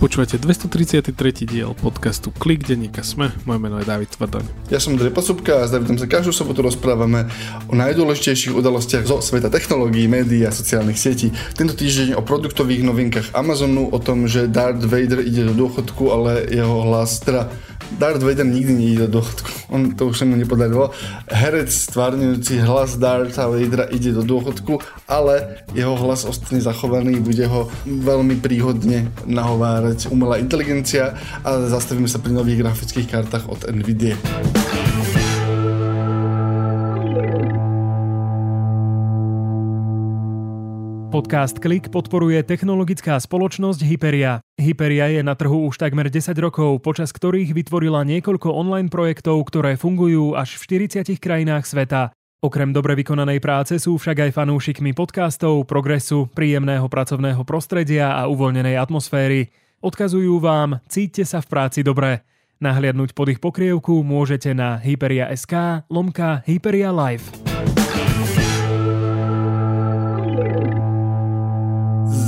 Počúvate 233. diel podcastu Klik denníka Sme. Moje meno je David Tvrdoň. Ja som Andrej Pasubka a s Davidom sa každú sobotu rozprávame o najdôležitejších udalostiach zo sveta technológií, médií a sociálnych sietí. Tento týždeň o produktových novinkách Amazonu, o tom, že Darth Vader ide do dôchodku, ale jeho hlas, teda Darth Vader nikdy nejde do dôchodku. On to už sa mu nepodarilo. Herec stvárňujúci hlas Dartha Vadera ide do dôchodku, ale jeho hlas ostane zachovaný, bude ho veľmi príhodne nahovárať umelá inteligencia a zastavíme sa pri nových grafických kartách od NVIDIA. Podcast Klik podporuje technologická spoločnosť Hyperia. Hyperia je na trhu už takmer 10 rokov, počas ktorých vytvorila niekoľko online projektov, ktoré fungujú až v 40 krajinách sveta. Okrem dobre vykonanej práce sú však aj fanúšikmi podcastov, progresu, príjemného pracovného prostredia a uvoľnenej atmosféry. Odkazujú vám, cíťte sa v práci dobre. Nahliadnúť pod ich pokrievku môžete na hyperia.sk lomka Hyperia Live.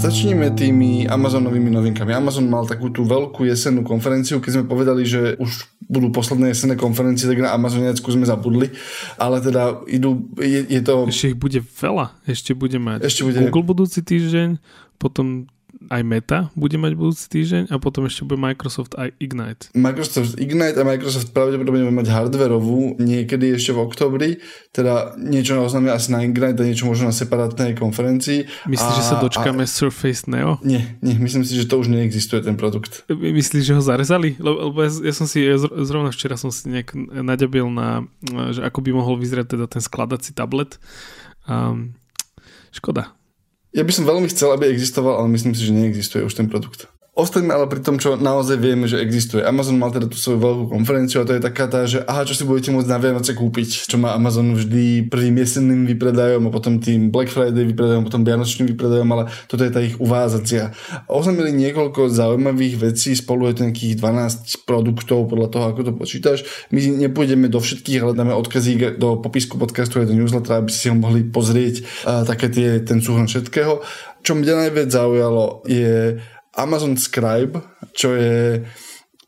Začneme tými Amazonovými novinkami. Amazon mal takú tú veľkú jesennú konferenciu, keď sme povedali, že už budú posledné jesenné konferencie, tak na Amazoniacku sme zabudli, ale teda idú, je, je to... Ešte ich bude veľa. Ešte bude mať Ešte bude... Google budúci týždeň, potom aj Meta bude mať budúci týždeň a potom ešte bude Microsoft aj Ignite. Microsoft Ignite a Microsoft pravdepodobne bude mať hardverovú niekedy ešte v oktobri, teda niečo oznámia asi na Ignite a niečo možno na separátnej konferencii. Myslíš, a, že sa dočkáme a... Surface Neo? Nie, nie, myslím si, že to už neexistuje ten produkt. Myslíš, že ho zarezali? Lebo ja, ja som si, ja zrovna včera som si nejak naďabil na, že ako by mohol vyzerať teda ten skladací tablet. Um, škoda, ja by som veľmi chcel, aby existoval, ale myslím si, že neexistuje už ten produkt. Ostaňme ale pri tom, čo naozaj vieme, že existuje. Amazon mal teda tú svoju veľkú konferenciu a to je taká tá, že aha, čo si budete môcť na Vianoce kúpiť, čo má Amazon vždy prvým jesenným vypredajom a potom tým Black Friday vypredajom, potom Vianočným vypredajom, ale toto je tá ich uvázacia. Oznámili niekoľko zaujímavých vecí, spolu je to nejakých 12 produktov podľa toho, ako to počítaš. My nepôjdeme do všetkých, ale dáme odkazy do popisku podcastu aj do newslettera, aby si ho mohli pozrieť také tie, ten súhrn všetkého. Čo mňa najviac zaujalo je Amazon Scribe, čo je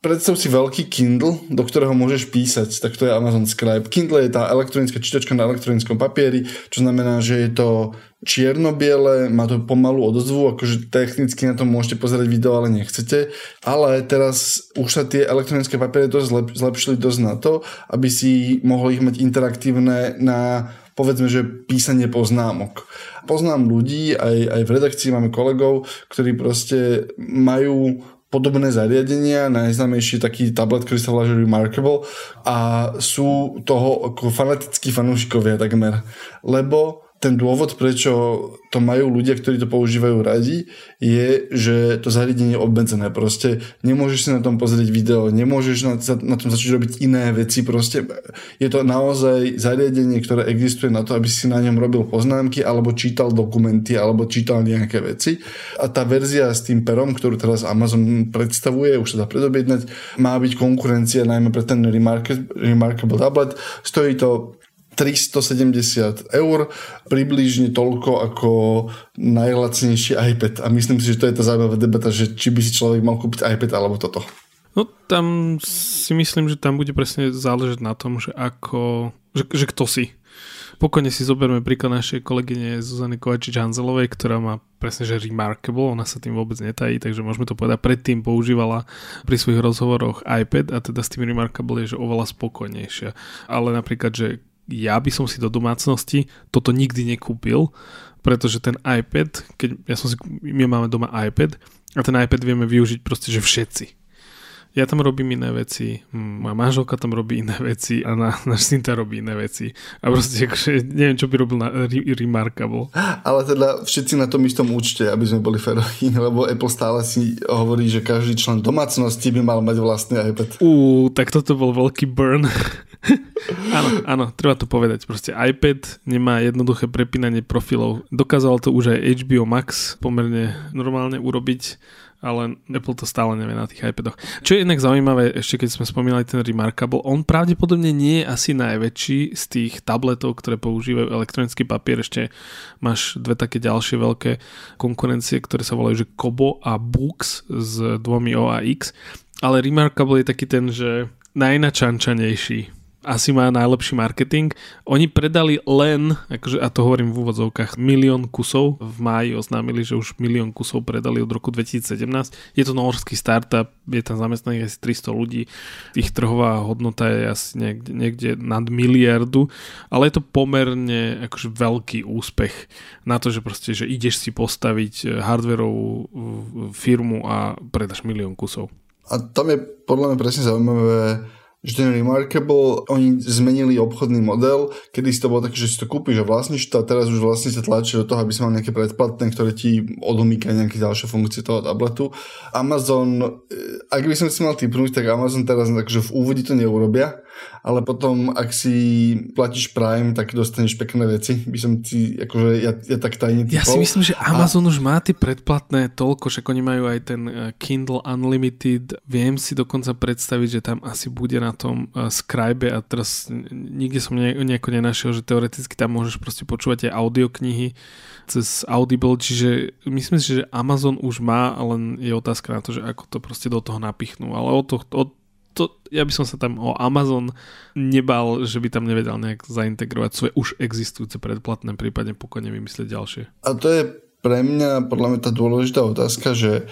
predstav si veľký Kindle, do ktorého môžeš písať, tak to je Amazon Scribe. Kindle je tá elektronická čítačka na elektronickom papieri, čo znamená, že je to čierno-biele, má to pomalú odozvu, akože technicky na to môžete pozerať video, ale nechcete. Ale teraz už sa tie elektronické papiere dosť zlepšili dosť na to, aby si mohli ich mať interaktívne na povedzme, že písanie poznámok. Poznám ľudí, aj, aj v redakcii máme kolegov, ktorí proste majú podobné zariadenia, najznámejší taký tablet, ktorý sa volá Remarkable a sú toho ako fanatickí fanúšikovia takmer, lebo ten dôvod, prečo to majú ľudia, ktorí to používajú radi, je, že to zariadenie je obmedzené. Proste nemôžeš si na tom pozrieť video, nemôžeš na, na tom začať robiť iné veci. Proste je to naozaj zariadenie, ktoré existuje na to, aby si na ňom robil poznámky, alebo čítal dokumenty, alebo čítal nejaké veci. A tá verzia s tým perom, ktorú teraz Amazon predstavuje, už sa dá predobjednať, má byť konkurencia najmä pre ten Remarkable tablet. Stojí to 370 eur, približne toľko ako najlacnejší iPad. A myslím si, že to je tá zaujímavá debata, že či by si človek mal kúpiť iPad alebo toto. No tam si myslím, že tam bude presne záležať na tom, že ako, že, že kto si. Pokojne si zoberme príklad našej kolegyne Zuzany Kovačič-Hanzelovej, ktorá má presne, že remarkable, ona sa tým vôbec netají, takže môžeme to povedať, predtým používala pri svojich rozhovoroch iPad a teda s tým remarkable je, že oveľa spokojnejšia. Ale napríklad, že ja by som si do domácnosti toto nikdy nekúpil, pretože ten iPad, keď ja som si, my máme doma iPad a ten iPad vieme využiť proste, že všetci. Ja tam robím iné veci, moja manželka tam robí iné veci a na, náš syn tam robí iné veci. A proste akože neviem, čo by robil na re, Remarkable. Ale teda všetci na tom istom účte, aby sme boli feroví, lebo Apple stále si hovorí, že každý člen domácnosti by mal mať vlastný iPad. Ú, tak toto bol veľký burn. áno, áno, treba to povedať. Proste iPad nemá jednoduché prepínanie profilov. Dokázal to už aj HBO Max pomerne normálne urobiť ale Apple to stále nevie na tých iPadoch. Čo je inak zaujímavé, ešte keď sme spomínali ten Remarkable, on pravdepodobne nie je asi najväčší z tých tabletov, ktoré používajú elektronický papier. Ešte máš dve také ďalšie veľké konkurencie, ktoré sa volajú že Kobo a Books s dvomi O a X. Ale Remarkable je taký ten, že najnačančanejší asi má najlepší marketing. Oni predali len, akože, a to hovorím v úvodzovkách, milión kusov. V máji oznámili, že už milión kusov predali od roku 2017. Je to norský startup, je tam zamestnaných asi 300 ľudí. Ich trhová hodnota je asi niekde, niekde nad miliardu, ale je to pomerne akože veľký úspech na to, že proste, že ideš si postaviť eh, hardwareovú firmu a predaš milión kusov. A tam je podľa mňa presne zaujímavé, že ten Remarkable, oni zmenili obchodný model, kedy si to bolo také, že si to kúpiš a vlastníš to a teraz už vlastne sa tlačí do toho, aby si mal nejaké predplatné, ktoré ti odomýka nejaké ďalšie funkcie toho tabletu. Amazon, eh, ak by som si mal typnúť, tak Amazon teraz takže v úvode to neurobia, ale potom, ak si platíš Prime, tak dostaneš pekné veci. By som si, akože ja, ja tak tajne typol. Ja si myslím, že Amazon a... už má tie predplatné toľko, že oni majú aj ten eh, Kindle Unlimited. Viem si dokonca predstaviť, že tam asi bude na tom uh, Scribe a teraz nikde som ne, nejako nenašiel, že teoreticky tam môžeš proste počúvať aj audioknihy cez Audible, čiže myslím si, že Amazon už má, len je otázka na to, že ako to proste do toho napichnú, ale o to, o to, ja by som sa tam o Amazon nebal, že by tam nevedel nejak zaintegrovať svoje už existujúce predplatné, prípadne pokojne vymyslieť ďalšie. A to je pre mňa podľa mňa tá dôležitá otázka, že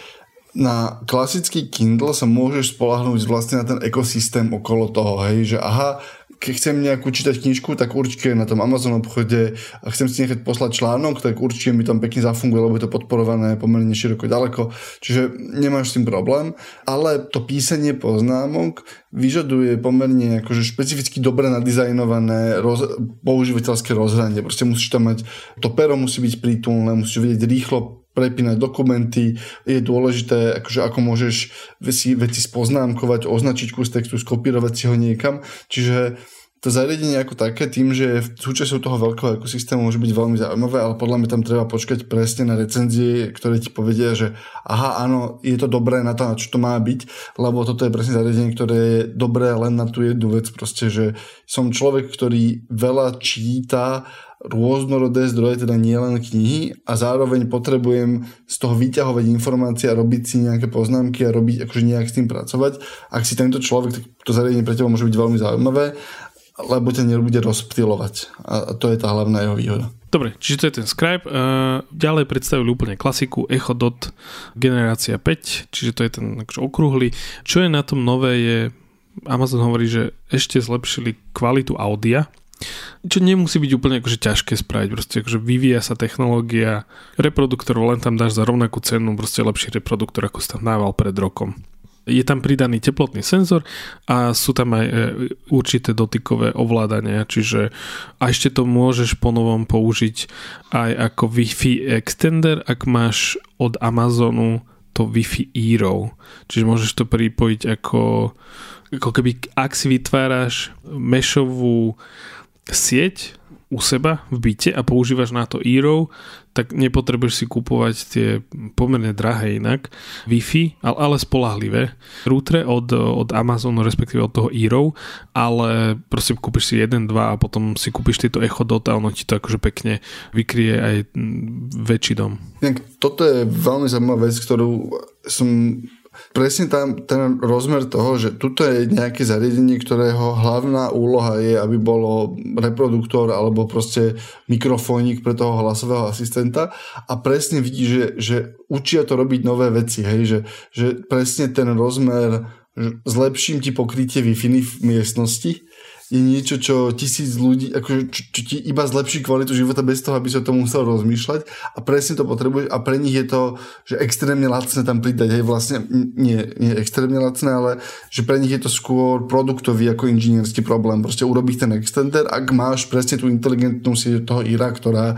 na klasický Kindle sa môžeš spolahnúť vlastne na ten ekosystém okolo toho, hej, že aha, keď chcem nejakú čítať knižku, tak určite na tom Amazon obchode a chcem si nechať poslať článok, tak určite mi tam pekne zafunguje, lebo je to podporované pomerne široko ďaleko, čiže nemáš s tým problém, ale to písanie poznámok vyžaduje pomerne akože špecificky dobre nadizajnované roz, používateľské rozhranie. Proste musíš tam mať, to pero musí byť prítulné, musíš vedieť rýchlo prepínať dokumenty, je dôležité, akože ako môžeš veci, veci spoznámkovať, označiť kus textu, skopírovať si ho niekam. Čiže to zariadenie ako také, tým, že v súčasťou toho veľkého ekosystému môže byť veľmi zaujímavé, ale podľa mňa tam treba počkať presne na recenzie, ktoré ti povedia, že aha, áno, je to dobré na to, na čo to má byť, lebo toto je presne zariadenie, ktoré je dobré len na tú jednu vec, proste, že som človek, ktorý veľa číta rôznorodé zdroje, teda nielen knihy a zároveň potrebujem z toho vyťahovať informácie a robiť si nejaké poznámky a robiť akože nejak s tým pracovať. Ak si tento človek, tak to zariadenie pre teba môže byť veľmi zaujímavé, lebo ťa nebude rozptýlovať. A to je tá hlavná jeho výhoda. Dobre, čiže to je ten Scribe. Uh, ďalej predstavili úplne klasiku Echo Dot generácia 5, čiže to je ten akože okrúhly. Čo je na tom nové je, Amazon hovorí, že ešte zlepšili kvalitu audia, čo nemusí byť úplne akože ťažké spraviť, proste akože vyvíja sa technológia, reproduktorov len tam dáš za rovnakú cenu, proste lepší reproduktor, ako si tam dával pred rokom. Je tam pridaný teplotný senzor a sú tam aj e, určité dotykové ovládania, čiže a ešte to môžeš ponovom použiť aj ako Wi-Fi extender, ak máš od Amazonu to Wi-Fi Eero. Čiže môžeš to pripojiť ako, ako keby, ak si vytváraš mešovú sieť u seba v byte a používaš na to Eero, tak nepotrebuješ si kupovať tie pomerne drahé inak Wi-Fi, ale, ale spolahlivé rútre od, od Amazonu, respektíve od toho Eero, ale proste kúpiš si jeden, dva a potom si kúpiš tieto Echo Dot a ono ti to akože pekne vykrie aj väčší dom. Toto je veľmi zaujímavá vec, ktorú som presne tam ten rozmer toho, že tuto je nejaké zariadenie, ktorého hlavná úloha je, aby bolo reproduktor alebo proste mikrofónik pre toho hlasového asistenta. A presne vidí, že, že učia to robiť nové veci, hej, že, že presne ten rozmer zlepším ti pokrytie wi v miestnosti je niečo, čo tisíc ľudí, akože, čo, čo ti iba zlepší kvalitu života bez toho, aby sa o tom musel rozmýšľať. A presne to potrebuješ. A pre nich je to, že extrémne lacné tam pridať, hej, vlastne nie, nie extrémne lacné, ale že pre nich je to skôr produktový ako inžinierský problém, proste urobiť ten extender, ak máš presne tú inteligentnú sieť toho IRA, ktorá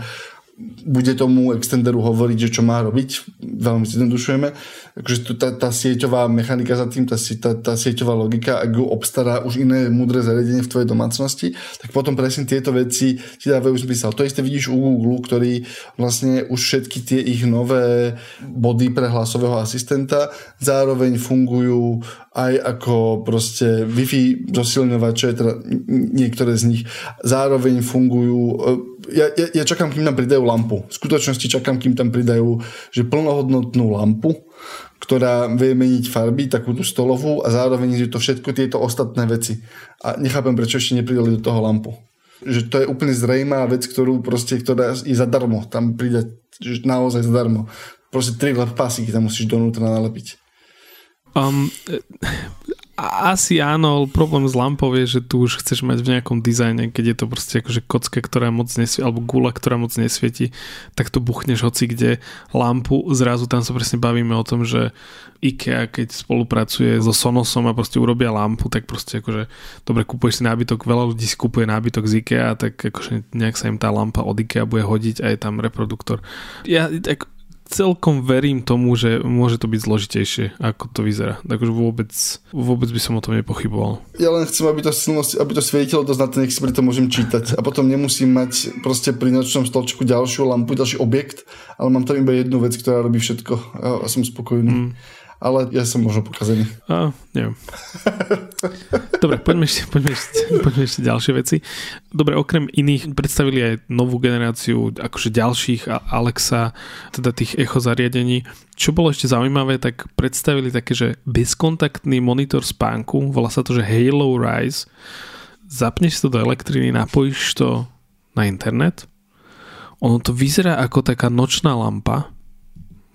bude tomu extenderu hovoriť, že čo má robiť. Veľmi zjednodušujeme. Takže tá, tá sieťová mechanika za tým, tá, tá, tá sieťová logika, ak ju obstará už iné múdre zariadenie v tvojej domácnosti, tak potom presne tieto veci ti dávajú zmysel. To isté vidíš u Google, ktorý vlastne už všetky tie ich nové body pre hlasového asistenta zároveň fungujú aj ako proste Wi-Fi zosilňovače, teda niektoré z nich zároveň fungujú e, ja, ja, ja čakám, kým tam pridajú lampu. V skutočnosti čakám, kým tam pridajú že plnohodnotnú lampu, ktorá vie meniť farby, takú tú stolovú a zároveň je to všetko tieto ostatné veci. A nechápem, prečo ešte nepridali do toho lampu. Že to je úplne zrejmá vec, ktorú proste, ktorá je zadarmo. Tam že naozaj zadarmo. Proste tri pásy tam musíš donútra nalepiť. Um, asi áno, problém s lampou je, že tu už chceš mať v nejakom dizajne, keď je to proste akože kocka, ktorá moc nesvieti, alebo gula, ktorá moc nesvieti, tak to buchneš hoci kde lampu, zrazu tam sa presne bavíme o tom, že IKEA, keď spolupracuje so Sonosom a proste urobia lampu, tak proste akože dobre, kúpuješ si nábytok, veľa ľudí si kúpuje nábytok z IKEA, tak akože nejak sa im tá lampa od IKEA bude hodiť a je tam reproduktor. Ja tak celkom verím tomu, že môže to byť zložitejšie, ako to vyzerá. Takže vôbec, vôbec by som o tom nepochyboval. Ja len chcem, aby to, silno, aby to svietilo dosť na to, nech si pri tom môžem čítať. A potom nemusím mať proste pri nočnom stolčeku ďalšiu lampu, ďalší objekt, ale mám tam iba jednu vec, ktorá robí všetko a som spokojný. Mm ale ja som možno pokazený. A, neviem. Dobre, poďme ešte, poďme, ešte, poďme ešte ďalšie veci. Dobre, okrem iných predstavili aj novú generáciu akože ďalších Alexa, teda tých echo zariadení. Čo bolo ešte zaujímavé, tak predstavili také, že bezkontaktný monitor spánku, volá sa to, že Halo Rise. Zapneš to do elektriny, napojíš to na internet. Ono to vyzerá ako taká nočná lampa,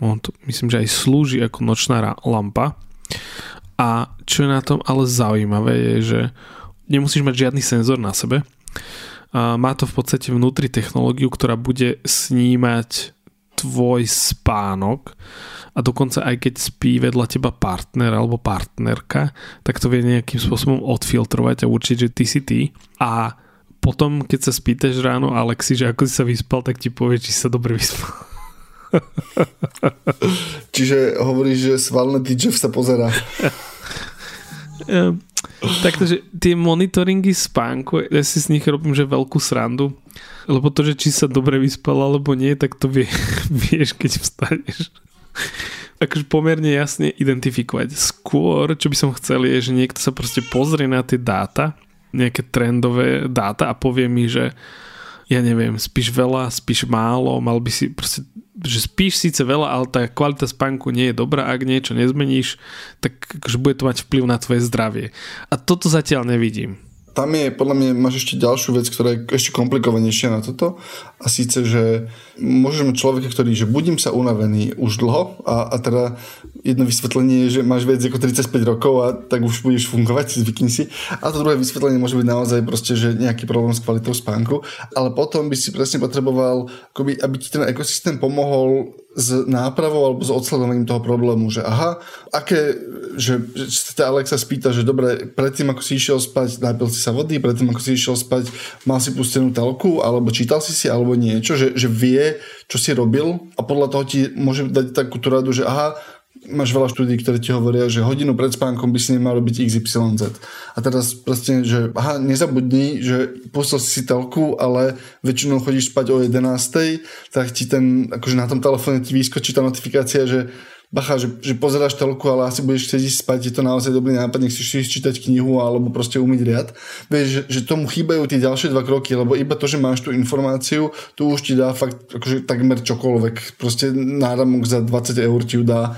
on to, myslím, že aj slúži ako nočná lampa. A čo je na tom ale zaujímavé je, že nemusíš mať žiadny senzor na sebe. A má to v podstate vnútri technológiu, ktorá bude snímať tvoj spánok a dokonca aj keď spí vedľa teba partner alebo partnerka, tak to vie nejakým spôsobom odfiltrovať a určiť, že ty si ty. A potom, keď sa spýtaš ráno Alexi, že ako si sa vyspal, tak ti povie, či sa dobre vyspal. Čiže hovoríš, že svalné DJ sa pozera. Takže tie monitoringy spánku, ja si z nich robím, že veľkú srandu, lebo to, že či sa dobre vyspal alebo nie, tak to vie, vieš, keď vstaneš. Akože pomerne jasne identifikovať. Skôr, čo by som chcel, je, že niekto sa proste pozrie na tie dáta, nejaké trendové dáta a povie mi, že ja neviem, spíš veľa, spíš málo, mal by si proste, že spíš síce veľa, ale tá kvalita spánku nie je dobrá, ak niečo nezmeníš, tak akože bude to mať vplyv na tvoje zdravie. A toto zatiaľ nevidím tam je, podľa mňa máš ešte ďalšiu vec, ktorá je ešte komplikovanejšia na toto a síce, že môžeš mať človeka, ktorý, že budím sa unavený už dlho a, a teda jedno vysvetlenie je, že máš viac ako 35 rokov a tak už budeš fungovať, zvykni si. A to druhé vysvetlenie môže byť naozaj proste, že nejaký problém s kvalitou spánku, ale potom by si presne potreboval, akoby, aby ti ten ekosystém pomohol s nápravou alebo s odsledovaním toho problému, že aha, aké, že, že sa Alexa spýta, že dobre, predtým ako si išiel spať, napil si sa vody, predtým ako si išiel spať, mal si pustenú telku, alebo čítal si si, alebo niečo, že, že vie, čo si robil a podľa toho ti môže dať takú tú radu, že aha, máš veľa štúdí, ktoré ti hovoria, že hodinu pred spánkom by si nemal robiť XYZ. A teraz proste, že aha, nezabudni, že pustil si telku, ale väčšinou chodíš spať o 11, tak ti ten, akože na tom telefóne ti vyskočí tá notifikácia, že bacha, že, že pozeráš telku, ale asi budeš chcieť ísť spať, je to naozaj dobrý nápad, nech si čítať knihu alebo proste umyť riad. Vieš, že, že tomu chýbajú tie ďalšie dva kroky, lebo iba to, že máš tú informáciu, tu už ti dá fakt akože takmer čokoľvek. Proste náramok za 20 eur ti ju dá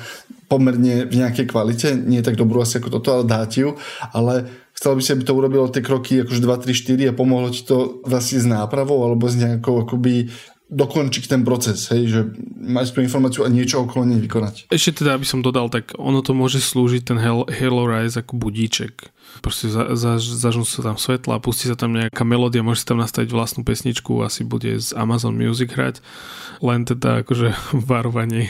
pomerne v nejakej kvalite, nie tak dobrú asi ako toto, ale dá ti ju, ale chcel by si, aby to urobilo tie kroky akože 2, 3, 4 a pomohlo ti to vlastne s nápravou alebo s nejakou akoby dokončiť ten proces, hej, že mať tú informáciu a niečo okolo nej vykonať. Ešte teda, aby som dodal, tak ono to môže slúžiť ten Halo Rise ako budíček. Proste za, za, zažnú sa tam svetla, pustí sa tam nejaká melódia, môže si tam nastaviť vlastnú pesničku, asi bude z Amazon Music hrať, len teda akože varovanie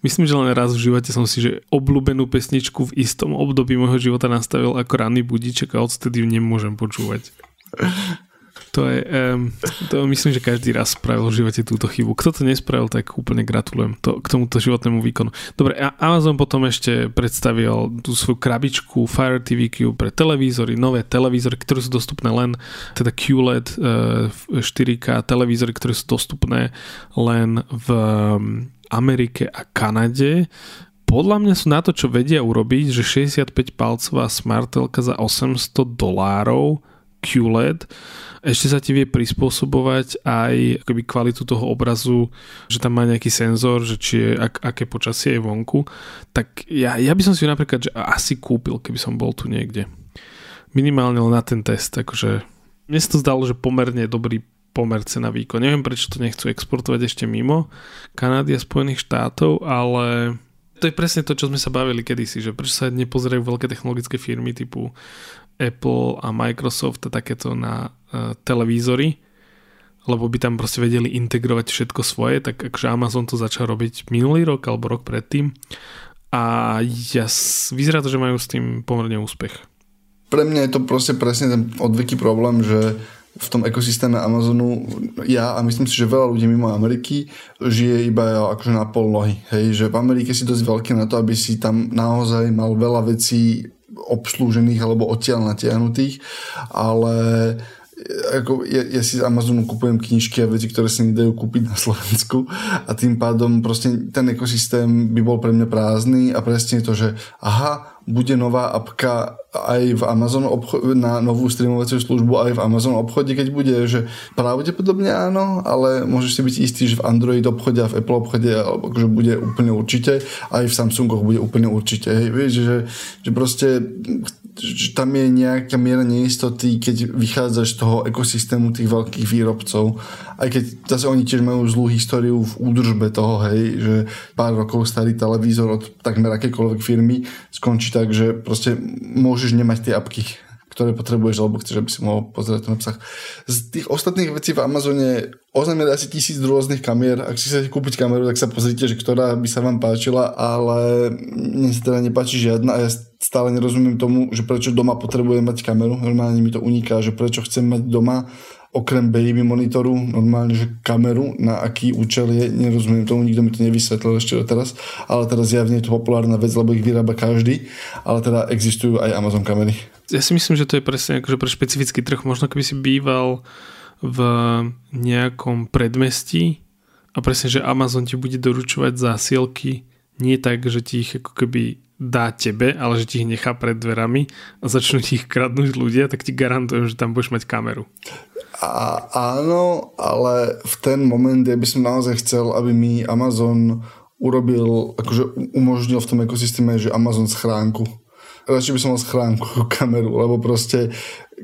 Myslím, že len raz v živote som si že obľúbenú pesničku v istom období môjho života nastavil ako ranný budíček a odtedy ju nemôžem počúvať. To je, um, to myslím, že každý raz spravil v živote túto chybu. Kto to nespravil, tak úplne gratulujem to, k tomuto životnému výkonu. Dobre, a Amazon potom ešte predstavil tú svoju krabičku Fire TV Q pre televízory, nové televízory, ktoré sú dostupné len, teda QLED uh, 4K televízory, ktoré sú dostupné len v Amerike a Kanade podľa mňa sú na to, čo vedia urobiť, že 65 palcová smartelka za 800 dolárov QLED ešte sa ti vie prispôsobovať aj akoby kvalitu toho obrazu, že tam má nejaký senzor, že či je, ak, aké počasie je vonku, tak ja, ja by som si napríklad že asi kúpil, keby som bol tu niekde. Minimálne len na ten test, akože mne sa to zdalo, že pomerne dobrý pomer cena výkon. Neviem, prečo to nechcú exportovať ešte mimo Kanady a Spojených štátov, ale to je presne to, čo sme sa bavili kedysi, že prečo sa nepozerajú veľké technologické firmy typu Apple a Microsoft a takéto na uh, televízory, lebo by tam proste vedeli integrovať všetko svoje, tak akože Amazon to začal robiť minulý rok alebo rok predtým a ja, vyzerá to, že majú s tým pomerne úspech. Pre mňa je to proste presne ten odveký problém, že v tom ekosystéme Amazonu ja a myslím si, že veľa ľudí mimo Ameriky žije iba akože na pol nohy. Hej, že v Amerike si dosť veľký na to, aby si tam naozaj mal veľa vecí obslúžených alebo odtiaľ natiahnutých, ale ako ja, ja si z Amazonu kupujem knižky a veci, ktoré sa nedajú kúpiť na Slovensku a tým pádom proste ten ekosystém by bol pre mňa prázdny a presne to, že aha, bude nová apka aj v Amazon obcho- na novú streamovaciu službu aj v Amazon obchode, keď bude, že pravdepodobne áno, ale môžeš si byť istý, že v Android obchode a v Apple obchode alebo že bude úplne určite, aj v Samsungoch bude úplne určite. Hej, vieš, že, že proste že tam je nejaká miera neistoty, keď vychádzaš z toho ekosystému tých veľkých výrobcov. Aj keď zase oni tiež majú zlú históriu v údržbe toho, hej, že pár rokov starý televízor od takmer akékoľvek firmy skončí tak, že proste môžeš nemať tie apky ktoré potrebuješ, alebo chceš, aby si mohol pozerať ten obsah. Z tých ostatných vecí v Amazone oznámili asi tisíc rôznych kamier. Ak si chcete kúpiť kameru, tak sa pozrite, že ktorá by sa vám páčila, ale mne sa teda nepáči žiadna a ja stále nerozumiem tomu, že prečo doma potrebujem mať kameru. Normálne mi to uniká, že prečo chcem mať doma okrem baby monitoru, normálne, že kameru, na aký účel je, nerozumiem tomu, nikto mi to nevysvetlil ešte teraz, ale teraz javne je to populárna vec, lebo ich vyrába každý, ale teda existujú aj Amazon kamery. Ja si myslím, že to je presne akože pre špecifický trh. Možno keby si býval v nejakom predmestí a presne, že Amazon ti bude doručovať zásielky nie tak, že ti ich ako keby dá tebe, ale že ti ich nechá pred dverami a začnú ti ich kradnúť ľudia, tak ti garantujem, že tam budeš mať kameru. A, áno, ale v ten moment ja by som naozaj chcel, aby mi Amazon urobil, akože umožnil v tom ekosystéme, že Amazon schránku. Radšej by som mal schránku kameru, lebo proste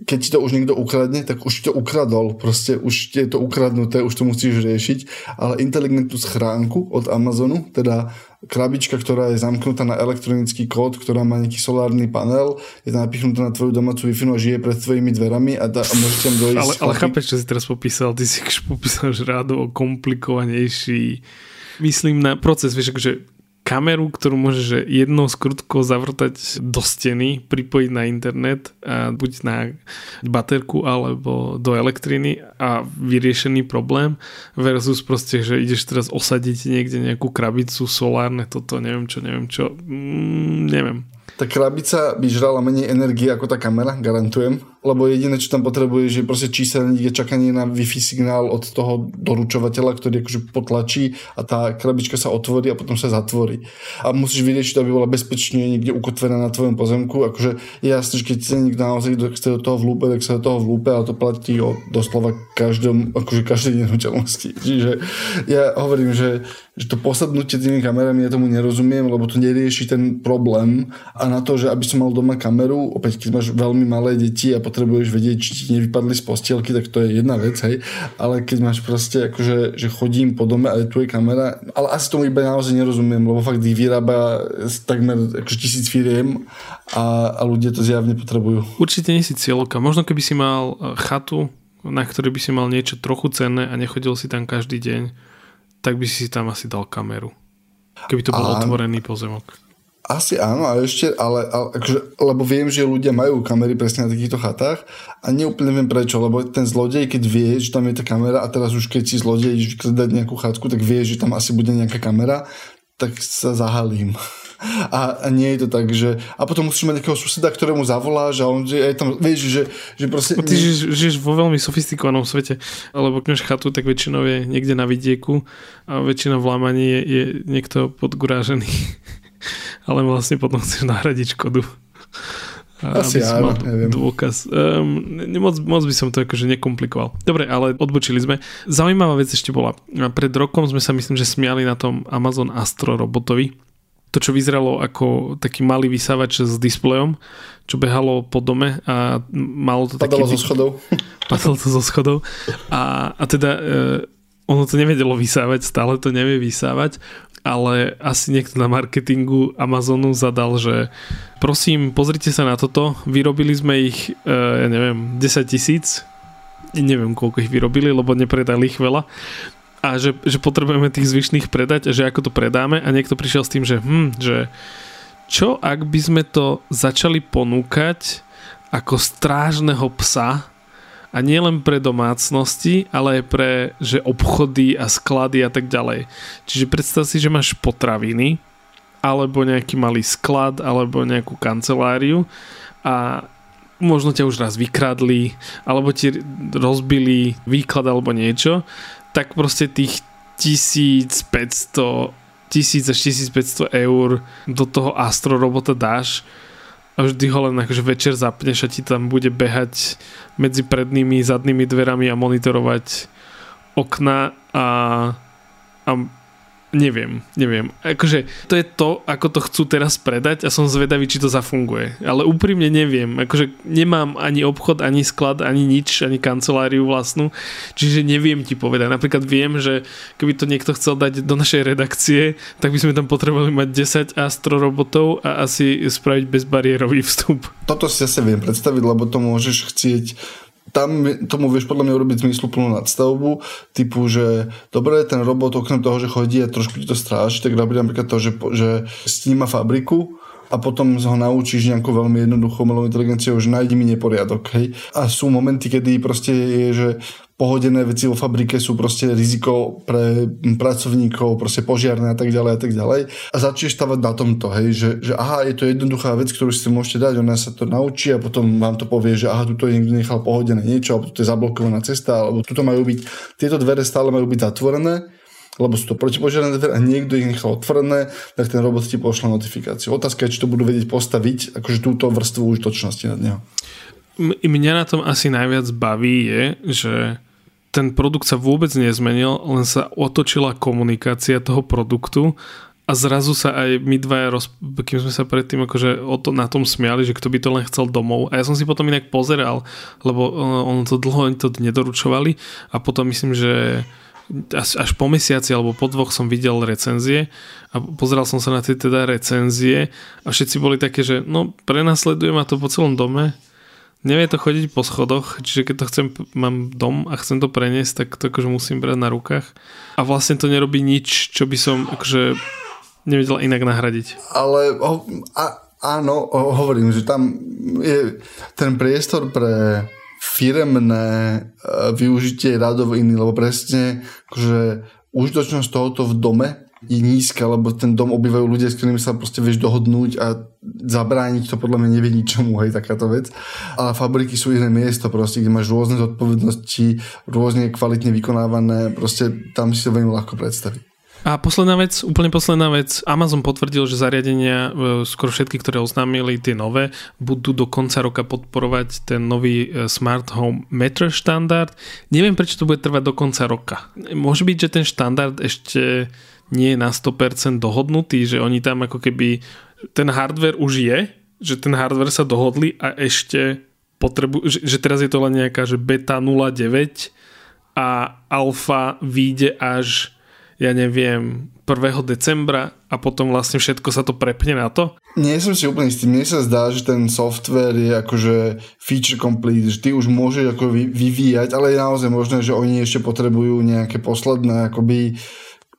keď ti to už niekto ukradne, tak už ti to ukradol. Proste už ti je to ukradnuté, už to musíš riešiť. Ale inteligentnú schránku od Amazonu, teda krabička, ktorá je zamknutá na elektronický kód, ktorá má nejaký solárny panel, je tam napichnutá na tvoju domácu wi a žije pred tvojimi dverami a, da, a môžeš tam dojsť. Ale, ale chápeš, čo si teraz popísal? Ty si popísal že rádo komplikovanejší myslím na proces, vieš, že kameru, ktorú môžeš jednou skrutkou zavrtať do steny, pripojiť na internet, a buď na baterku alebo do elektriny a vyriešený problém versus proste, že ideš teraz osadiť niekde nejakú krabicu solárne, toto neviem čo, neviem čo, mm, neviem. Tá krabica by žrala menej energie ako tá kamera, garantujem. Lebo jediné, čo tam potrebuje, je proste číselník, je čakanie na Wi-Fi signál od toho doručovateľa, ktorý akože potlačí a tá krabička sa otvorí a potom sa zatvorí. A musíš vyriešiť, aby bola bezpečne niekde ukotvená na tvojom pozemku. Akože je jasné, že keď sa niekto naozaj chce do toho vlúpe, tak sa do toho vlúpe, ale to platí o doslova každom, akože každej nehnuteľnosti. Čiže ja hovorím, že, že to posadnutie tými kamerami ja tomu nerozumiem, lebo to nerieši ten problém a na to, že aby som mal doma kameru, opäť keď máš veľmi malé deti a potrebuješ vedieť, či ti nevypadli z postielky, tak to je jedna vec, hej. Ale keď máš proste akože, že chodím po dome a tu je kamera, ale asi tomu iba naozaj nerozumiem, lebo fakt ich vyrába takmer akože tisíc firiem a, a ľudia to zjavne potrebujú. Určite nie si cieľovka. Možno keby si mal e, chatu, na ktorej by si mal niečo trochu cenné a nechodil si tam každý deň, tak by si tam asi dal kameru. Keby to bol a... otvorený pozemok Asi áno, ale ešte, ale, ale akože, lebo viem, že ľudia majú kamery presne na takýchto chatách a neúplne viem prečo, lebo ten zlodej, keď vie, že tam je tá kamera a teraz už keď si zlodej ideš vykladať nejakú chatku, tak vie, že tam asi bude nejaká kamera, tak sa zahalím. A, a nie je to tak, že... A potom musíš mať nejakého suseda, ktorému zavoláš a on že aj tam, vieš, že, že proste... Ty žiješ, žiješ vo veľmi sofistikovanom svete, alebo keď chatu, tak väčšinou je niekde na vidieku a väčšina v Lámaní je, je niekto podgurážený. ale vlastne potom chceš nahradiť škodu. Asi áno, neviem. Dôkaz. Um, moc, moc by som to akože nekomplikoval. Dobre, ale odbočili sme. Zaujímavá vec ešte bola. Pred rokom sme sa myslím, že smiali na tom Amazon Astro robotovi. To, čo vyzeralo ako taký malý vysávač s displejom, čo behalo po dome a malo to Padalo taký... zo schodov. Padalo to zo schodov. A, a teda uh, ono to nevedelo vysávať, stále to nevie vysávať ale asi niekto na marketingu Amazonu zadal, že prosím, pozrite sa na toto, vyrobili sme ich, uh, ja neviem, 10 tisíc, neviem koľko ich vyrobili, lebo nepredali ich veľa. A že, že potrebujeme tých zvyšných predať a že ako to predáme. A niekto prišiel s tým, že hm, že čo ak by sme to začali ponúkať ako strážneho psa a nie len pre domácnosti, ale aj pre že obchody a sklady a tak ďalej. Čiže predstav si, že máš potraviny alebo nejaký malý sklad alebo nejakú kanceláriu a možno ťa už raz vykradli alebo ti rozbili výklad alebo niečo, tak proste tých 1500 1000 až 1500 eur do toho Astro robota dáš a vždy ho len akože večer zapneš a ti tam bude behať medzi prednými, zadnými dverami a monitorovať okna a, a Neviem, neviem. Akože to je to, ako to chcú teraz predať a som zvedavý, či to zafunguje. Ale úprimne neviem. Akože nemám ani obchod, ani sklad, ani nič, ani kanceláriu vlastnú. Čiže neviem ti povedať. Napríklad viem, že keby to niekto chcel dať do našej redakcie, tak by sme tam potrebovali mať 10 astro robotov a asi spraviť bezbariérový vstup. Toto si zase viem predstaviť, lebo to môžeš chcieť tam tomu vieš podľa mňa urobiť zmysluplnú nadstavbu, typu, že dobre, ten robot okrem toho, že chodí a trošku ti to stráži, tak robí napríklad to, že, že sníma fabriku a potom ho naučíš nejakou veľmi jednoduchou umelou inteligenciou, že nájdi mi neporiadok. Hej? A sú momenty, kedy proste je, že pohodené veci vo fabrike sú proste riziko pre pracovníkov, proste požiarné a tak ďalej a tak ďalej. A začneš stavať na tomto, hej, že, že aha, je to jednoduchá vec, ktorú si môžete dať, ona sa to naučí a potom vám to povie, že aha, tu je niekto nechal pohodené niečo, alebo tu je zablokovaná cesta, alebo tu majú byť, tieto dvere stále majú byť zatvorené lebo sú to protipožiarné dvere a niekto ich nechal otvorené, tak ten robot ti pošle notifikáciu. Otázka je, či to budú vedieť postaviť, akože túto vrstvu užitočnosti nad neho. Mňa na tom asi najviac baví je, že ten produkt sa vôbec nezmenil, len sa otočila komunikácia toho produktu a zrazu sa aj my dvaja, roz... kým sme sa predtým akože o to, na tom smiali, že kto by to len chcel domov. A ja som si potom inak pozeral, lebo eh, ono to dlho oni to nedoručovali a potom myslím, že až, až po mesiaci alebo po dvoch som videl recenzie a pozeral som sa na tie teda recenzie a všetci boli také, že no prenasleduje ma to po celom dome nevie to chodiť po schodoch, čiže keď to chcem, mám dom a chcem to preniesť, tak to akože musím brať na rukách. A vlastne to nerobí nič, čo by som akože nevedel inak nahradiť. Ale a, áno, hovorím, že tam je ten priestor pre firemné e, využitie radov iný, lebo presne akože užitočnosť tohoto v dome je nízka, lebo ten dom obývajú ľudia, s ktorými sa proste vieš dohodnúť a zabrániť to podľa mňa nevie ničomu, hej, takáto vec. Ale fabriky sú iné miesto proste, kde máš rôzne zodpovednosti, rôzne kvalitne vykonávané, proste tam si to veľmi ľahko predstaviť. A posledná vec, úplne posledná vec. Amazon potvrdil, že zariadenia, e, skoro všetky, ktoré oznámili, tie nové, budú do konca roka podporovať ten nový e, Smart Home Meter štandard. Neviem, prečo to bude trvať do konca roka. Môže byť, že ten štandard ešte nie je na 100% dohodnutý, že oni tam ako keby ten hardware už je, že ten hardware sa dohodli a ešte potrebujú, že, že teraz je to len nejaká že beta 09 a alfa vyjde až ja neviem, 1. decembra a potom vlastne všetko sa to prepne na to? Nie som si úplne istý. Mne sa zdá, že ten software je akože feature complete, že ty už môžeš ako vyvíjať, ale je naozaj možné, že oni ešte potrebujú nejaké posledné akoby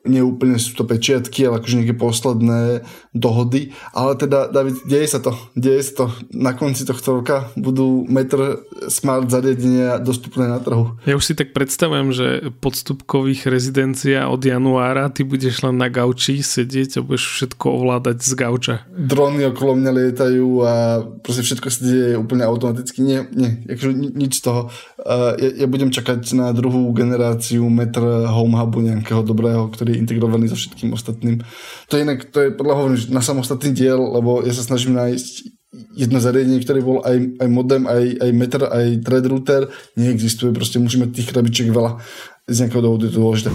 neúplne sú to pečiatky, ale akože nejaké posledné dohody. Ale teda, David, deje sa to. Deje sa to. Na konci tohto roka budú metr smart zariadenia dostupné na trhu. Ja už si tak predstavujem, že podstupkových rezidencia od januára ty budeš len na gauči sedieť a budeš všetko ovládať z gauča. Drony okolo mňa lietajú a proste všetko sa deje úplne automaticky. Nie, nie, akože nič z toho. Uh, ja, ja budem čakať na druhú generáciu metr home hubu nejakého dobrého, ktorý integrovaný so všetkým ostatným. To je inak, to je podľa hovorím, na samostatný diel, lebo ja sa snažím nájsť jedno zariadenie, ktoré bol aj, aj modem, aj, aj meter, aj thread router, neexistuje, proste musíme tých krabičiek veľa z nejakého dôvodu je to dôležité.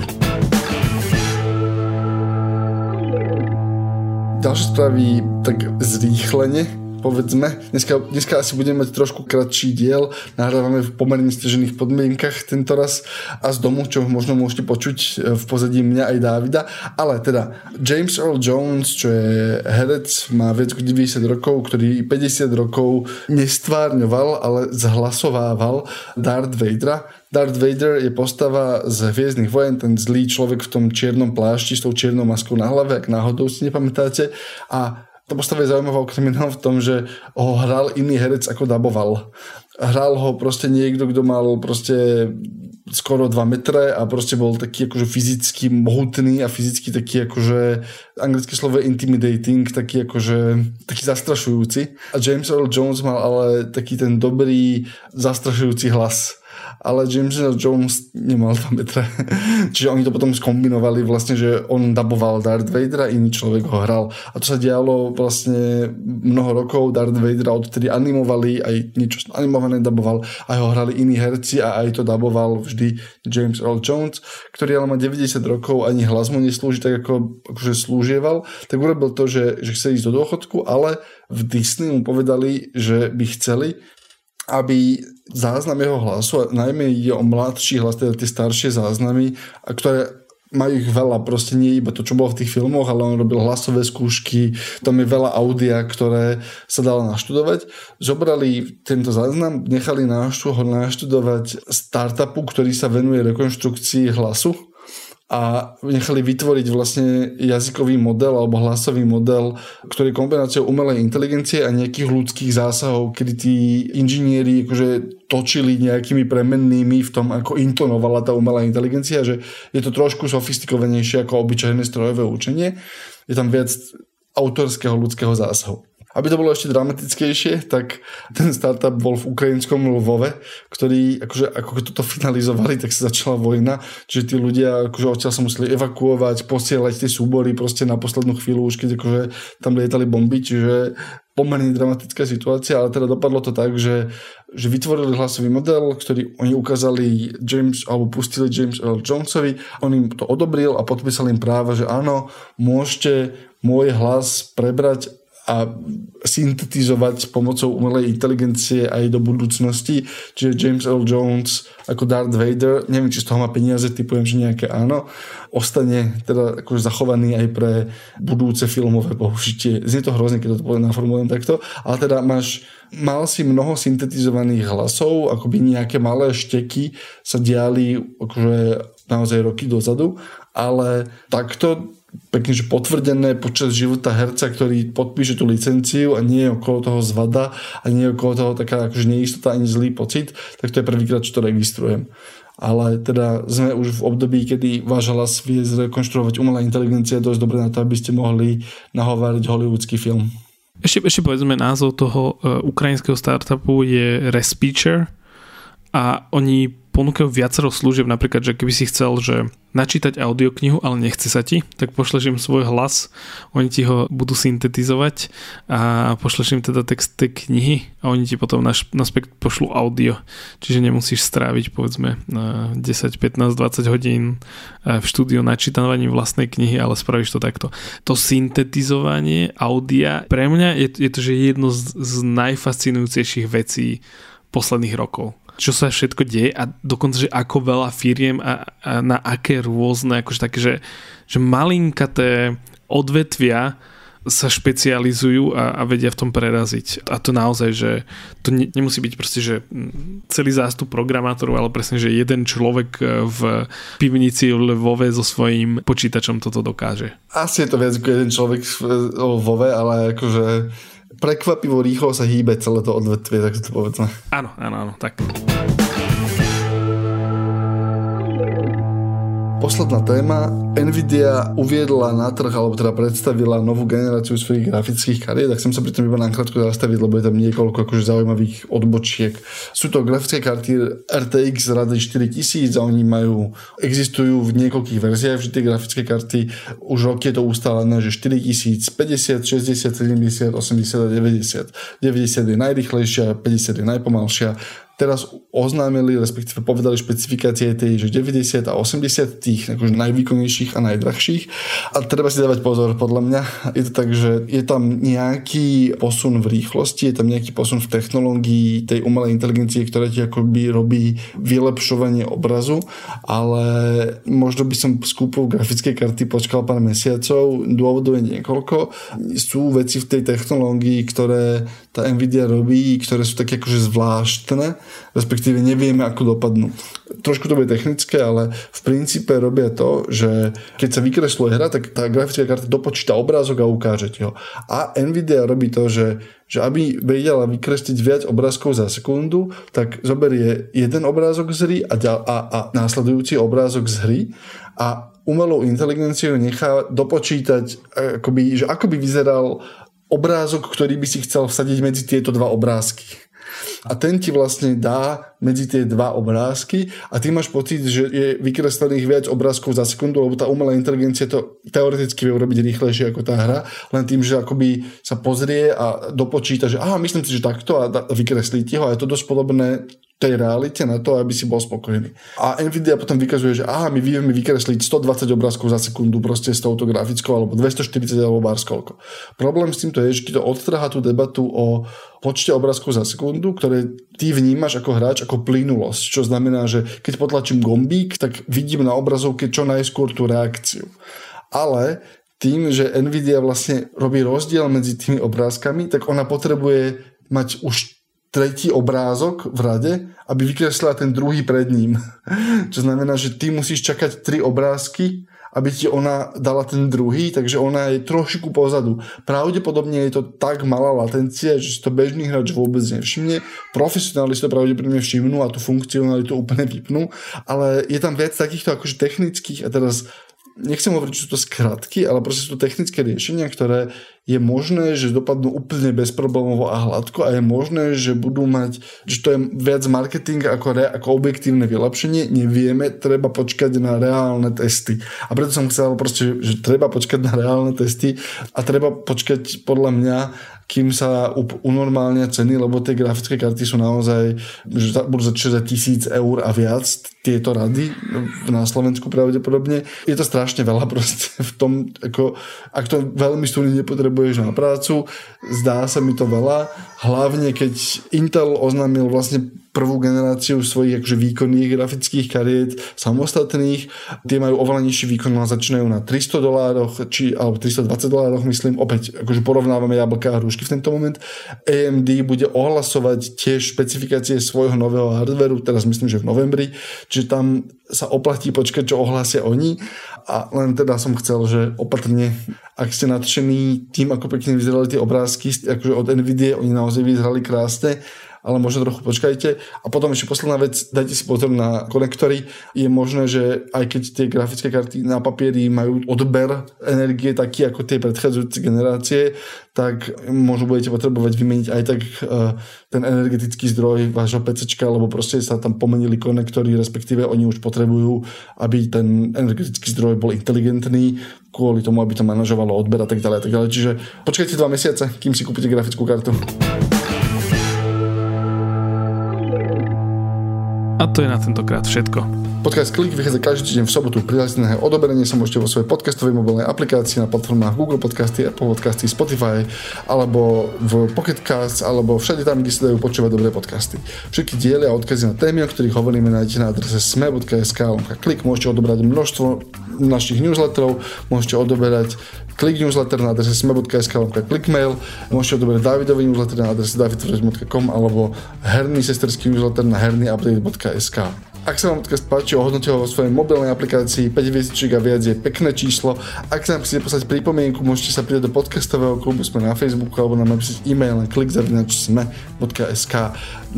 Ďalšie správy tak zrýchlene povedzme. Dneska, dneska asi budeme mať trošku kratší diel. Nahrávame v pomerne stežených podmienkach tento raz a z domu, čo možno môžete počuť e, v pozadí mňa aj Dávida. Ale teda James Earl Jones, čo je herec, má viac ako 90 rokov, ktorý 50 rokov nestvárňoval, ale zhlasovával Darth Vadera. Darth Vader je postava z Hviezdnych vojen, ten zlý človek v tom čiernom plášti s tou čiernou maskou na hlave, ak náhodou si nepamätáte. A tá postava je zaujímavá okrem iného v tom, že ho hral iný herec ako daboval. Hral ho proste niekto, kto mal proste skoro 2 metre a proste bol taký akože fyzicky mohutný a fyzicky taký akože anglické slovo intimidating, taký akože taký zastrašujúci. A James Earl Jones mal ale taký ten dobrý zastrašujúci hlas ale James Jones nemal 2 metre. Čiže oni to potom skombinovali vlastne, že on daboval Darth a iný človek ho hral. A to sa dialo vlastne mnoho rokov. Darth Vader odtedy animovali, aj niečo animované daboval, aj ho hrali iní herci a aj to daboval vždy James Earl Jones, ktorý ale má 90 rokov, ani hlas mu neslúži tak, ako akože slúžieval, tak urobil to, že, že chce ísť do dôchodku, ale v Disney mu povedali, že by chceli, aby záznam jeho hlasu, a najmä ide o mladší hlas, teda tie staršie záznamy, a ktoré majú ich veľa, proste nie iba to, čo bolo v tých filmoch, ale on robil hlasové skúšky, tam je veľa audia, ktoré sa dalo naštudovať. Zobrali tento záznam, nechali ho naštudovať startupu, ktorý sa venuje rekonštrukcii hlasu a nechali vytvoriť vlastne jazykový model alebo hlasový model, ktorý je kombináciou umelej inteligencie a nejakých ľudských zásahov, kedy tí inžinieri akože točili nejakými premennými v tom, ako intonovala tá umelá inteligencia, že je to trošku sofistikovanejšie ako obyčajné strojové učenie. Je tam viac autorského ľudského zásahu. Aby to bolo ešte dramatickejšie, tak ten startup bol v ukrajinskom Lvove, ktorý, akože, ako toto finalizovali, tak sa začala vojna, čiže tí ľudia akože odtiaľ sa museli evakuovať, posielať tie súbory proste na poslednú chvíľu, už keď akože tam lietali bomby, čiže pomerne dramatická situácia, ale teda dopadlo to tak, že, že vytvorili hlasový model, ktorý oni ukázali James, alebo pustili James Earl Jonesovi, on im to odobril a podpísal im práva, že áno, môžete môj hlas prebrať a syntetizovať pomocou umelej inteligencie aj do budúcnosti. Čiže James L. Jones ako Darth Vader, neviem, či z toho má peniaze, typujem, že nejaké áno, ostane teda akože zachovaný aj pre budúce filmové použitie. Znie to hrozne, keď to poviem naformulujem takto, ale teda máš mal si mnoho syntetizovaných hlasov, akoby nejaké malé šteky sa diali akože naozaj roky dozadu, ale takto pekne, že potvrdené počas života herca, ktorý podpíše tú licenciu a nie je okolo toho zvada a nie je okolo toho taká akože neistota ani zlý pocit, tak to je prvýkrát, čo to registrujem. Ale teda sme už v období, kedy váš hlas vie zrekonštruovať umelá inteligencia dosť dobre na to, aby ste mohli nahovárať hollywoodský film. Ešte, ešte povedzme názov toho uh, ukrajinského startupu je Respeecher a oni ponúkajú viacero služieb, napríklad, že keby si chcel, že načítať audioknihu, ale nechce sa ti, tak pošleš im svoj hlas, oni ti ho budú syntetizovať a pošleš im teda text tej knihy a oni ti potom naspäť pošlú audio. Čiže nemusíš stráviť povedzme 10, 15, 20 hodín e, v štúdiu načítavaním vlastnej knihy, ale spravíš to takto. To syntetizovanie audia pre mňa je, je to že jedno z, z najfascinujúcejších vecí posledných rokov čo sa všetko deje a dokonca, že ako veľa firiem a, a na aké rôzne, akože také, že, že malinkaté odvetvia sa špecializujú a, a vedia v tom preraziť. A to naozaj, že to ne, nemusí byť proste, že celý zástup programátorov, ale presne, že jeden človek e, v pivnici Lvove so svojím počítačom toto dokáže. Asi je to viac ako jeden človek vo Vove, ale akože prekvapivo rýchlo sa hýbe celé to odvetvie, tak to povedzme. Áno, áno, áno, tak. Posledná téma. Nvidia uviedla na trh, alebo teda predstavila novú generáciu svojich grafických kariet, tak chcem sa pri tom iba nakrátko zastaviť, lebo je tam niekoľko akože zaujímavých odbočiek. Sú to grafické karty RTX Rady 4000 a oni majú, existujú v niekoľkých verziách vždy tie grafické karty. Už roky je to ustálené, že 4000, 50, 60, 70, 80 a 90. 90 je najrychlejšia, 50 je najpomalšia teraz oznámili, respektíve povedali špecifikácie tej, že 90 a 80 tých akože najvýkonnejších a najdrahších. A treba si dávať pozor, podľa mňa. Je to tak, že je tam nejaký posun v rýchlosti, je tam nejaký posun v technológii tej umelej inteligencie, ktorá ti akoby robí vylepšovanie obrazu, ale možno by som s kúpou grafickej karty počkal pár mesiacov. Dôvodov je niekoľko. Sú veci v tej technológii, ktoré tá Nvidia robí, ktoré sú také akože zvláštne, respektíve nevieme, ako dopadnú. Trošku to bude technické, ale v princípe robia to, že keď sa vykresluje hra, tak tá grafická karta dopočíta obrázok a ukáže ti ho. A Nvidia robí to, že že aby vedela vykresliť viac obrázkov za sekundu, tak zoberie jeden obrázok z hry a, a, a následujúci obrázok z hry a umelou inteligenciou nechá dopočítať, akoby, že ako by vyzeral obrázok, ktorý by si chcel vsadiť medzi tieto dva obrázky. A ten ti vlastne dá medzi tie dva obrázky a ty máš pocit, že je vykreslených viac obrázkov za sekundu, lebo tá umelá inteligencia to teoreticky vie urobiť rýchlejšie ako tá hra, len tým, že akoby sa pozrie a dopočíta, že aha, myslím si, že takto a vykreslí ti ho a je to dosť podobné tej realite na to, aby si bol spokojný. A Nvidia potom vykazuje, že aha, my vieme vykresliť 120 obrázkov za sekundu proste s touto grafickou, alebo 240 alebo koľko. Problém s týmto je, že ti to odtrhá tú debatu o počte obrázkov za sekundu, ktoré ty vnímaš ako hráč ako plynulosť, čo znamená, že keď potlačím gombík, tak vidím na obrazovke čo najskôr tú reakciu. Ale tým, že Nvidia vlastne robí rozdiel medzi tými obrázkami, tak ona potrebuje mať už tretí obrázok v rade, aby vykreslila ten druhý pred ním. Čo znamená, že ty musíš čakať tri obrázky, aby ti ona dala ten druhý, takže ona je trošku pozadu. Pravdepodobne je to tak malá latencia, že si to bežný hráč vôbec nevšimne. Profesionáli si to pravdepodobne všimnú a tú funkcionalitu úplne vypnú, ale je tam viac takýchto akože technických a teraz nechcem hovoriť, že sú to skratky, ale proste sú to technické riešenia, ktoré je možné, že dopadnú úplne bezproblémovo a hladko a je možné, že budú mať, že to je viac marketing ako, re, ako objektívne vylepšenie, nevieme, treba počkať na reálne testy. A preto som chcel proste, že treba počkať na reálne testy a treba počkať podľa mňa kým sa unormálnia ceny, lebo tie grafické karty sú naozaj, že budú začať za tisíc eur a viac tieto rady na Slovensku pravdepodobne. Je to strašne veľa proste v tom, ako, ak to veľmi stúni nepotrebuješ na prácu, zdá sa mi to veľa, hlavne keď Intel oznámil vlastne prvú generáciu svojich akože výkonných grafických kariet samostatných. Tie majú oveľa nižší výkon, a začínajú na 300 dolároch, či, alebo 320 dolároch, myslím. Opäť akože porovnávame jablka a hrušky v tento moment. AMD bude ohlasovať tiež špecifikácie svojho nového hardveru, teraz myslím, že v novembri, čiže tam sa oplatí počkať, čo ohlásia oni. A len teda som chcel, že opatrne, ak ste nadšení tým, ako pekne vyzerali tie obrázky, akože od NVIDIA, oni naozaj vyzerali krásne, ale možno trochu počkajte. A potom ešte posledná vec, dajte si pozor na konektory. Je možné, že aj keď tie grafické karty na papieri majú odber energie taký ako tie predchádzajúce generácie, tak možno budete potrebovať vymeniť aj tak uh, ten energetický zdroj vášho PC, lebo proste sa tam pomenili konektory, respektíve oni už potrebujú, aby ten energetický zdroj bol inteligentný, kvôli tomu, aby to manažovalo odber a tak ďalej. A tak ďalej. Čiže počkajte dva mesiace, kým si kúpite grafickú kartu. A to je na tentokrát všetko. Podcast Klik vychádza každý týždeň v sobotu. Prihlásiť na odoberenie sa môžete vo svojej podcastovej mobilnej aplikácii na platformách Google Podcasty, Apple Podcasty, Spotify alebo v Pocket Casts alebo všade tam, kde sa dajú počúvať dobré podcasty. Všetky diely a odkazy na témy, o ktorých hovoríme, nájdete na adrese sme.sk klik. Môžete odobrať množstvo našich newsletterov, môžete odoberať klik newsletter na adrese sme.sk klikmail, môžete odoberať Davidový newsletter na adrese davidtvrz.com alebo herný sesterský newsletter na hernyupdate.sk. Ak sa vám podcast páči, ohodnote ho vo svojej mobilnej aplikácii 5 hviezdičiek a viac je pekné číslo. Ak sa nám chcete poslať pripomienku, môžete sa pridať do podcastového klubu, sme na Facebooku alebo nám napísať e-mail na klikzavinačsme.sk.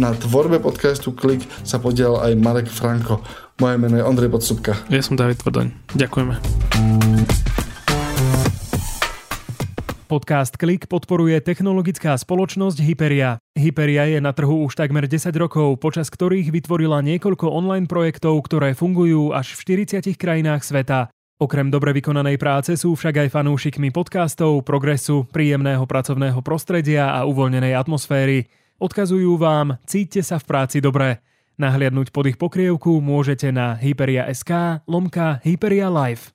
Na tvorbe podcastu Klik sa podielal aj Marek Franko. Moje meno je Ondrej Podsúbka. Ja som David Tvrdoň. Ďakujeme. Podcast Klik podporuje technologická spoločnosť Hyperia. Hyperia je na trhu už takmer 10 rokov, počas ktorých vytvorila niekoľko online projektov, ktoré fungujú až v 40 krajinách sveta. Okrem dobre vykonanej práce sú však aj fanúšikmi podcastov, progresu, príjemného pracovného prostredia a uvoľnenej atmosféry. Odkazujú vám, cíťte sa v práci dobre. Nahliadnúť pod ich pokrievku môžete na hyperia.sk lomka Hyperia Live.